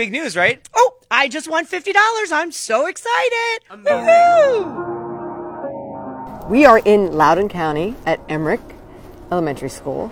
big news, right? Oh, I just won $50. I'm so excited. We are in Loudoun County at Emerick Elementary School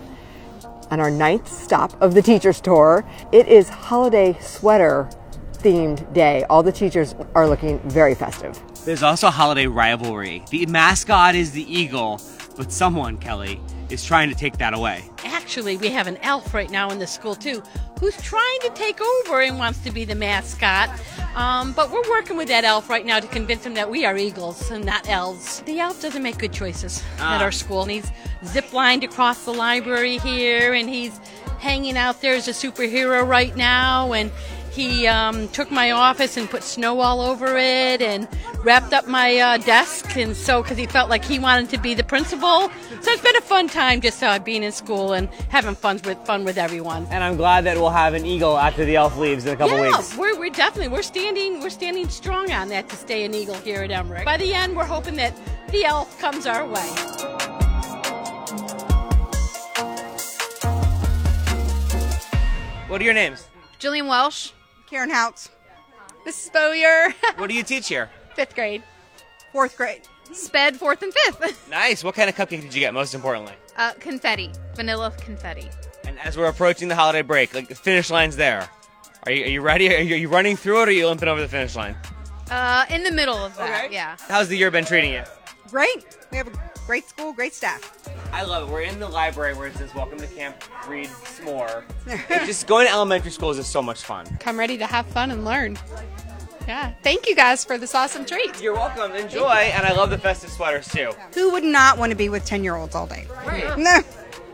on our ninth stop of the teacher's tour. It is holiday sweater themed day. All the teachers are looking very festive. There's also a holiday rivalry. The mascot is the eagle, but someone, Kelly, is trying to take that away. Actually, we have an elf right now in the school too, who's trying to take over and wants to be the mascot. Um, but we're working with that elf right now to convince him that we are eagles and not elves. The elf doesn't make good choices at our school, and he's ziplined across the library here, and he's hanging out there as a superhero right now, and he um, took my office and put snow all over it and wrapped up my uh, desk and so because he felt like he wanted to be the principal so it's been a fun time just uh, being in school and having fun with fun with everyone And I'm glad that we'll have an eagle after the elf leaves in a couple yeah, weeks. we're, we're definitely we're standing we're standing strong on that to stay an eagle here at Emerick. By the end, we're hoping that the elf comes our way. What are your names? Jillian Welsh, Karen Houts, Mrs. Bowyer, What do you teach here? fifth grade. fourth grade. Sped, fourth and fifth. Nice. What kind of cupcake did you get, most importantly? Uh, confetti, vanilla confetti. And as we're approaching the holiday break, like the finish line's there. Are you, are you ready? Are you, are you running through it or are you limping over the finish line? Uh, in the middle of that, Okay. yeah. How's the year been treating you? Great. We have a great school, great staff. I love it. We're in the library where it says "Welcome to Camp Read S'more." It's just going to elementary school is just so much fun. come ready to have fun and learn. Yeah. Thank you guys for this awesome treat. You're welcome. Enjoy, and I love the festive sweaters too. Who would not want to be with 10 year olds all day? No,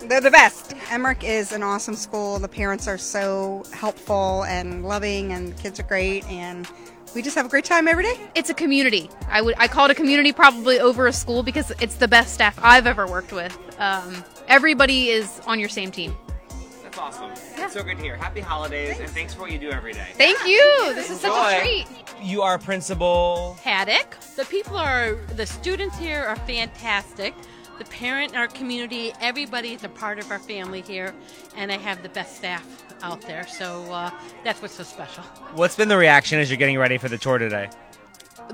they're the best. Emerick is an awesome school. The parents are so helpful and loving, and the kids are great, and we just have a great time every day. It's a community. I would I call it a community probably over a school because it's the best staff I've ever worked with. Um, everybody is on your same team. That's awesome. It's so good to hear. Happy holidays, and thanks for what you do every day. Thank you. This is such a treat. You are principal. Haddock. The people are, the students here are fantastic. The parent in our community, everybody is a part of our family here, and I have the best staff out there. So uh, that's what's so special. What's been the reaction as you're getting ready for the tour today?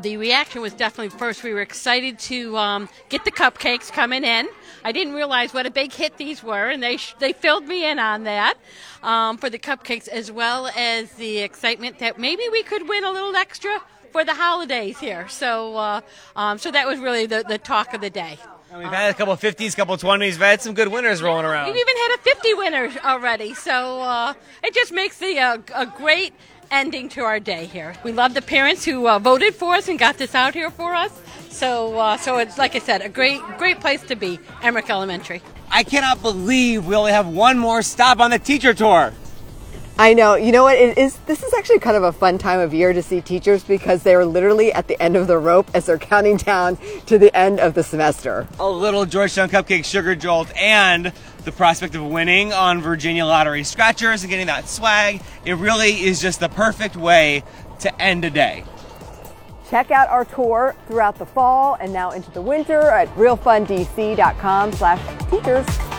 The reaction was definitely first. We were excited to um, get the cupcakes coming in. I didn't realize what a big hit these were, and they sh- they filled me in on that um, for the cupcakes, as well as the excitement that maybe we could win a little extra for the holidays here. So uh, um, so that was really the, the talk of the day. And we've had a couple 50s, a couple 20s. We've had some good winners rolling around. We've even had a 50 winner already, so uh, it just makes the uh, a great ending to our day here. We love the parents who uh, voted for us and got this out here for us. So, uh, so it's like I said, a great, great place to be, Emerick Elementary. I cannot believe we only have one more stop on the teacher tour. I know. You know what? It is. This is actually kind of a fun time of year to see teachers because they are literally at the end of the rope as they're counting down to the end of the semester. A little Georgetown Cupcake Sugar Jolt and the prospect of winning on Virginia Lottery Scratchers and getting that swag. It really is just the perfect way to end a day. Check out our tour throughout the fall and now into the winter at realfundc.com slash teachers.